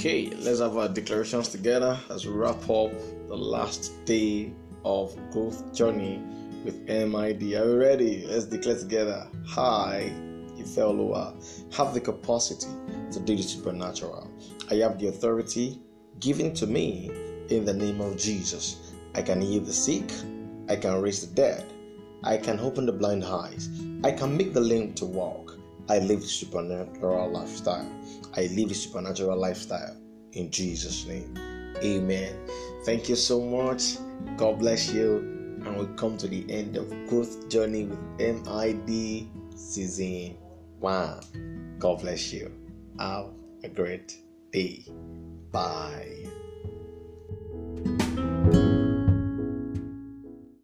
Okay, let's have our declarations together as we wrap up the last day of growth journey with MID. Are you ready? Let's declare together. Hi, Ifeloa. Have the capacity to do the supernatural. I have the authority given to me in the name of Jesus. I can heal the sick. I can raise the dead. I can open the blind eyes. I can make the lame to walk. I live the supernatural lifestyle. I live the supernatural lifestyle in Jesus' name. Amen. Thank you so much. God bless you. And we come to the end of Growth Journey with MID Season 1. God bless you. Have a great day. Bye.